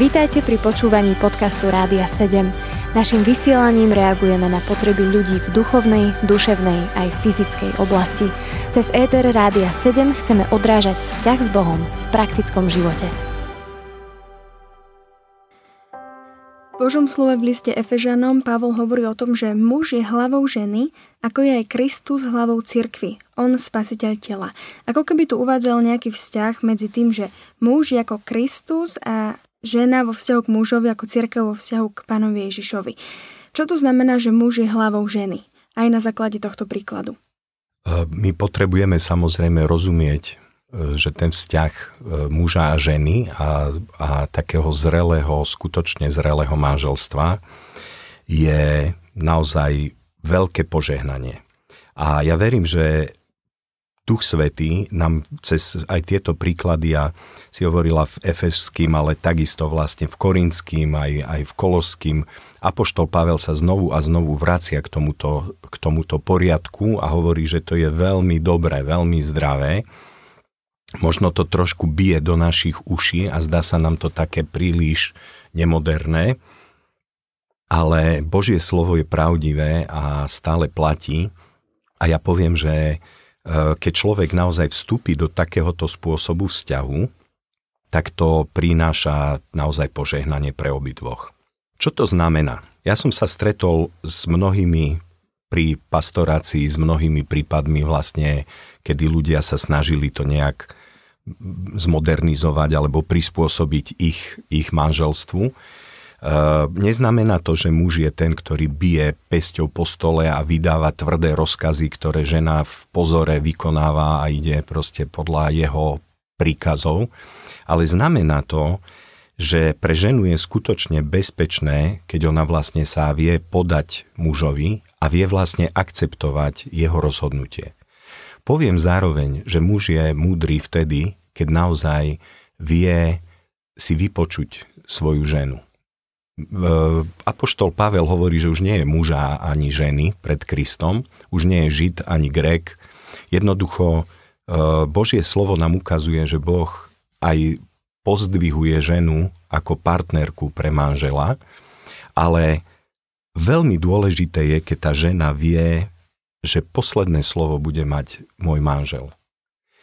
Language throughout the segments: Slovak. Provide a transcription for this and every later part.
Vítajte pri počúvaní podcastu Rádia 7. Naším vysielaním reagujeme na potreby ľudí v duchovnej, duševnej aj fyzickej oblasti. Cez ETR Rádia 7 chceme odrážať vzťah s Bohom v praktickom živote. V Božom slove v liste Efežanom Pavol hovorí o tom, že muž je hlavou ženy, ako je aj Kristus hlavou cirkvy. On spasiteľ tela. Ako keby tu uvádzal nejaký vzťah medzi tým, že muž je ako Kristus a žena vo vzťahu k mužovi ako církev vo vzťahu k pánovi Ježišovi. Čo to znamená, že muž je hlavou ženy? Aj na základe tohto príkladu. My potrebujeme samozrejme rozumieť, e, že ten vzťah e, muža a ženy a, a takého zrelého, skutočne zrelého manželstva je naozaj veľké požehnanie. A ja verím, že Duch Svetý nám cez aj tieto príklady, a si hovorila v Efeským, ale takisto vlastne v Korinským, aj, aj v Koloským, Apoštol Pavel sa znovu a znovu vracia k tomuto, k tomuto poriadku a hovorí, že to je veľmi dobré, veľmi zdravé. Možno to trošku bije do našich uší a zdá sa nám to také príliš nemoderné, ale Božie slovo je pravdivé a stále platí. A ja poviem, že keď človek naozaj vstúpi do takéhoto spôsobu vzťahu, tak to prináša naozaj požehnanie pre obidvoch. Čo to znamená? Ja som sa stretol s mnohými pri pastorácii, s mnohými prípadmi vlastne, kedy ľudia sa snažili to nejak zmodernizovať alebo prispôsobiť ich, ich manželstvu neznamená to, že muž je ten, ktorý bije pesťou po stole a vydáva tvrdé rozkazy, ktoré žena v pozore vykonáva a ide proste podľa jeho príkazov. Ale znamená to, že pre ženu je skutočne bezpečné, keď ona vlastne sa vie podať mužovi a vie vlastne akceptovať jeho rozhodnutie. Poviem zároveň, že muž je múdry vtedy, keď naozaj vie si vypočuť svoju ženu. Apoštol Pavel hovorí, že už nie je muža ani ženy pred Kristom, už nie je Žid ani Grek. Jednoducho e, Božie slovo nám ukazuje, že Boh aj pozdvihuje ženu ako partnerku pre manžela, ale veľmi dôležité je, keď tá žena vie, že posledné slovo bude mať môj manžel.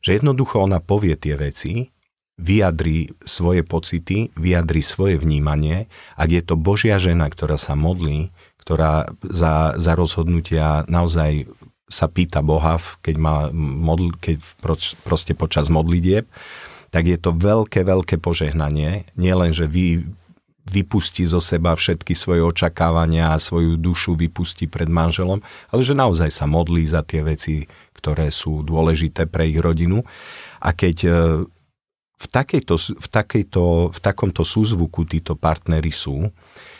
Že jednoducho ona povie tie veci vyjadri svoje pocity, vyjadri svoje vnímanie, ak je to Božia žena, ktorá sa modlí, ktorá za, za rozhodnutia naozaj sa pýta Boha, keď, má modl, keď proste počas modlitieb, tak je to veľké, veľké požehnanie. Nie len, že vy, vypustí zo seba všetky svoje očakávania a svoju dušu vypustí pred manželom, ale že naozaj sa modlí za tie veci, ktoré sú dôležité pre ich rodinu. A keď v, takejto, v, takejto, v takomto súzvuku títo partnery sú,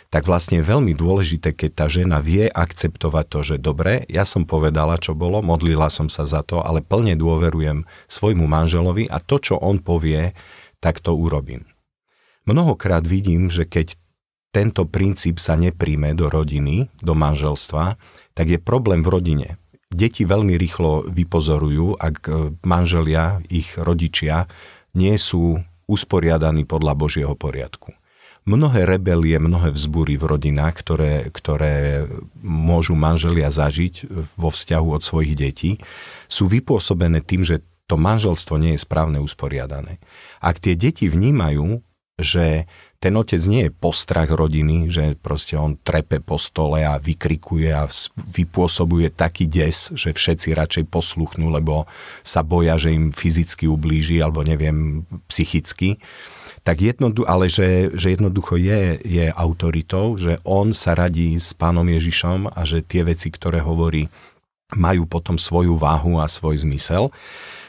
tak vlastne je veľmi dôležité, keď tá žena vie akceptovať to, že dobre, ja som povedala, čo bolo, modlila som sa za to, ale plne dôverujem svojmu manželovi a to, čo on povie, tak to urobím. Mnohokrát vidím, že keď tento princíp sa nepríjme do rodiny, do manželstva, tak je problém v rodine. Deti veľmi rýchlo vypozorujú, ak manželia, ich rodičia nie sú usporiadaní podľa Božieho poriadku. Mnohé rebelie, mnohé vzbúry v rodinách, ktoré, ktoré môžu manželia zažiť vo vzťahu od svojich detí, sú vypôsobené tým, že to manželstvo nie je správne usporiadané. Ak tie deti vnímajú, že ten otec nie je postrach rodiny, že proste on trepe po stole a vykrikuje a vypôsobuje taký des, že všetci radšej posluchnú, lebo sa boja, že im fyzicky ublíži alebo neviem, psychicky. Tak jednodu, ale že, že jednoducho je, je autoritou, že on sa radí s pánom Ježišom a že tie veci, ktoré hovorí, majú potom svoju váhu a svoj zmysel,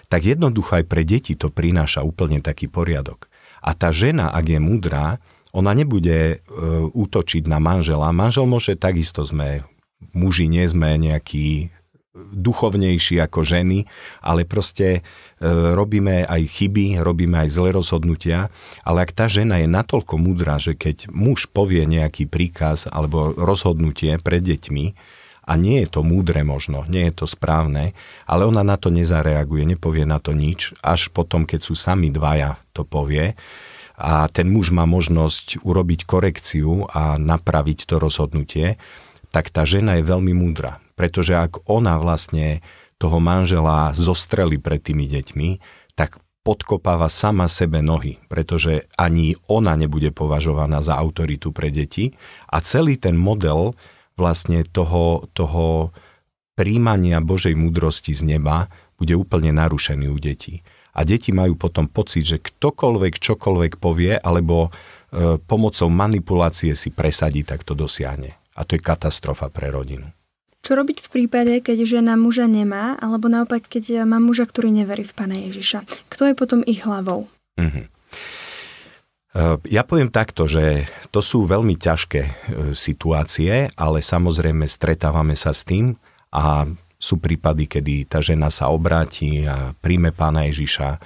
tak jednoducho aj pre deti to prináša úplne taký poriadok. A tá žena, ak je múdra, ona nebude e, útočiť na manžela. Manžel môže, takisto sme, muži nie sme nejakí duchovnejší ako ženy, ale proste e, robíme aj chyby, robíme aj zlé rozhodnutia, ale ak tá žena je natoľko múdra, že keď muž povie nejaký príkaz alebo rozhodnutie pred deťmi, a nie je to múdre možno, nie je to správne, ale ona na to nezareaguje, nepovie na to nič, až potom, keď sú sami dvaja, to povie. a ten muž má možnosť urobiť korekciu a napraviť to rozhodnutie, tak tá žena je veľmi múdra. Pretože ak ona vlastne toho manžela zostreli pred tými deťmi, tak podkopáva sama sebe nohy, pretože ani ona nebude považovaná za autoritu pre deti a celý ten model vlastne toho, toho príjmania Božej múdrosti z neba bude úplne narušený u detí a deti majú potom pocit, že ktokoľvek čokoľvek povie alebo e, pomocou manipulácie si presadí, tak to dosiahne. A to je katastrofa pre rodinu. Čo robiť v prípade, keď žena muža nemá, alebo naopak, keď má muža, ktorý neverí v Pána Ježiša? Kto je potom ich hlavou? Uh-huh. Ja poviem takto, že to sú veľmi ťažké e, situácie, ale samozrejme stretávame sa s tým a sú prípady, kedy tá žena sa obráti a príjme pána Ježiša.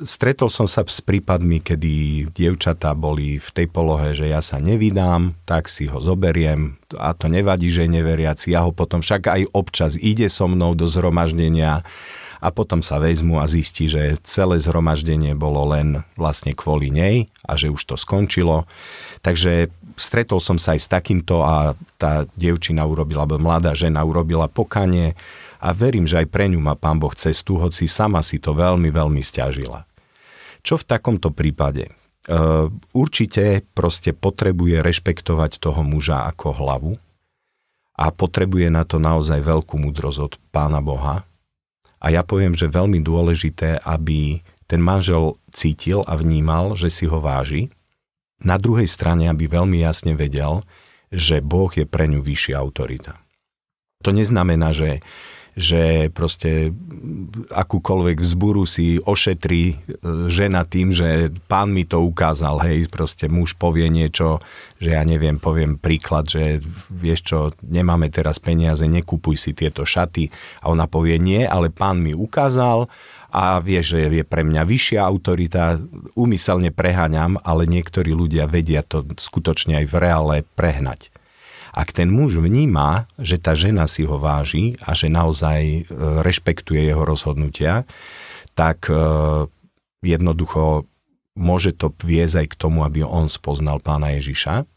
Stretol som sa s prípadmi, kedy dievčatá boli v tej polohe, že ja sa nevydám, tak si ho zoberiem a to nevadí, že je neveriaci. Ja ho potom však aj občas ide so mnou do zhromaždenia a potom sa vezmu a zistí, že celé zhromaždenie bolo len vlastne kvôli nej a že už to skončilo. Takže stretol som sa aj s takýmto a tá dievčina urobila, alebo mladá žena urobila pokanie a verím, že aj pre ňu má pán Boh cestu, hoci sama si to veľmi, veľmi stiažila. Čo v takomto prípade? Uh, určite proste potrebuje rešpektovať toho muža ako hlavu a potrebuje na to naozaj veľkú múdrosť od pána Boha, a ja poviem, že veľmi dôležité, aby ten manžel cítil a vnímal, že si ho váži. Na druhej strane, aby veľmi jasne vedel, že Boh je pre ňu vyššia autorita. To neznamená, že že proste akúkoľvek vzburu si ošetrí e, žena tým, že pán mi to ukázal, hej, proste muž povie niečo, že ja neviem, poviem príklad, že vieš čo, nemáme teraz peniaze, nekupuj si tieto šaty a ona povie nie, ale pán mi ukázal a vieš, že je pre mňa vyššia autorita, úmyselne preháňam, ale niektorí ľudia vedia to skutočne aj v reále prehnať. Ak ten muž vníma, že tá žena si ho váži a že naozaj e, rešpektuje jeho rozhodnutia, tak e, jednoducho môže to viesť aj k tomu, aby on spoznal pána Ježiša.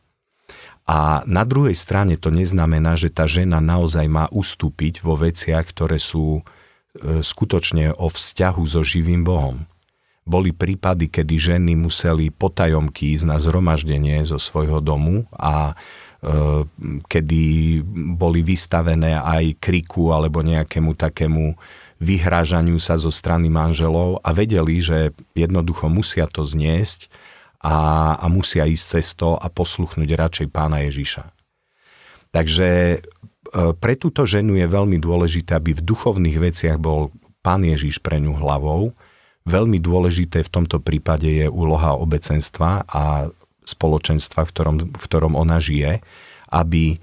A na druhej strane to neznamená, že tá žena naozaj má ustúpiť vo veciach, ktoré sú e, skutočne o vzťahu so živým Bohom. Boli prípady, kedy ženy museli potajomky ísť na zhromaždenie zo svojho domu a kedy boli vystavené aj kriku alebo nejakému takému vyhrážaniu sa zo strany manželov a vedeli, že jednoducho musia to zniesť a, a musia ísť cesto a posluchnúť radšej pána Ježiša. Takže eh, pre túto ženu je veľmi dôležité, aby v duchovných veciach bol pán Ježiš pre ňu hlavou. Veľmi dôležité v tomto prípade je úloha obecenstva a spoločenstva, v ktorom, v ktorom ona žije, aby e,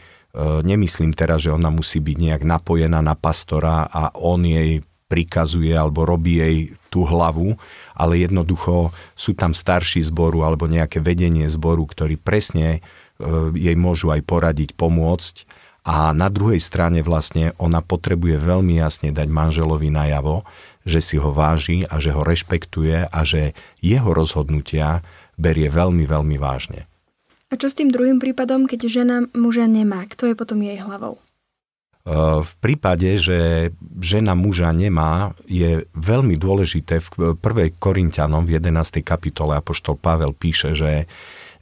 nemyslím teraz, že ona musí byť nejak napojená na pastora a on jej prikazuje alebo robí jej tú hlavu, ale jednoducho sú tam starší zboru alebo nejaké vedenie zboru, ktorí presne e, jej môžu aj poradiť, pomôcť. A na druhej strane vlastne ona potrebuje veľmi jasne dať manželovi najavo, že si ho váži a že ho rešpektuje a že jeho rozhodnutia berie veľmi, veľmi vážne. A čo s tým druhým prípadom, keď žena muža nemá? Kto je potom jej hlavou? V prípade, že žena muža nemá, je veľmi dôležité v 1. Korintianom v 11. kapitole Apoštol Pavel píše, že,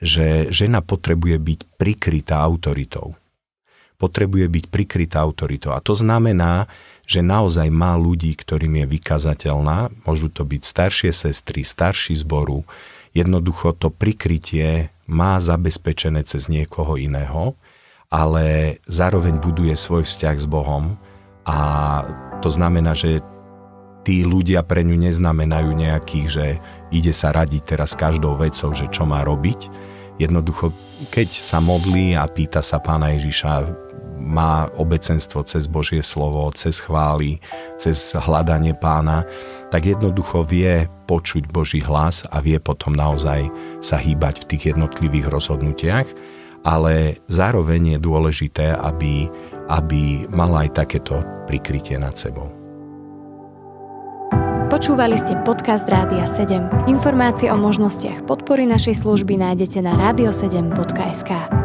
že žena potrebuje byť prikrytá autoritou. Potrebuje byť prikrytá autoritou. A to znamená, že naozaj má ľudí, ktorým je vykazateľná. Môžu to byť staršie sestry, starší zboru, Jednoducho to prikrytie má zabezpečené cez niekoho iného, ale zároveň buduje svoj vzťah s Bohom a to znamená, že tí ľudia pre ňu neznamenajú nejakých, že ide sa radiť teraz každou vecou, že čo má robiť. Jednoducho, keď sa modlí a pýta sa pána Ježiša, má obecenstvo cez Božie slovo, cez chvály, cez hľadanie pána, tak jednoducho vie počuť Boží hlas a vie potom naozaj sa hýbať v tých jednotlivých rozhodnutiach, ale zároveň je dôležité, aby, aby mala aj takéto prikrytie nad sebou. Počúvali ste podcast Rádia 7. Informácie o možnostiach podpory našej služby nájdete na radio7.sk.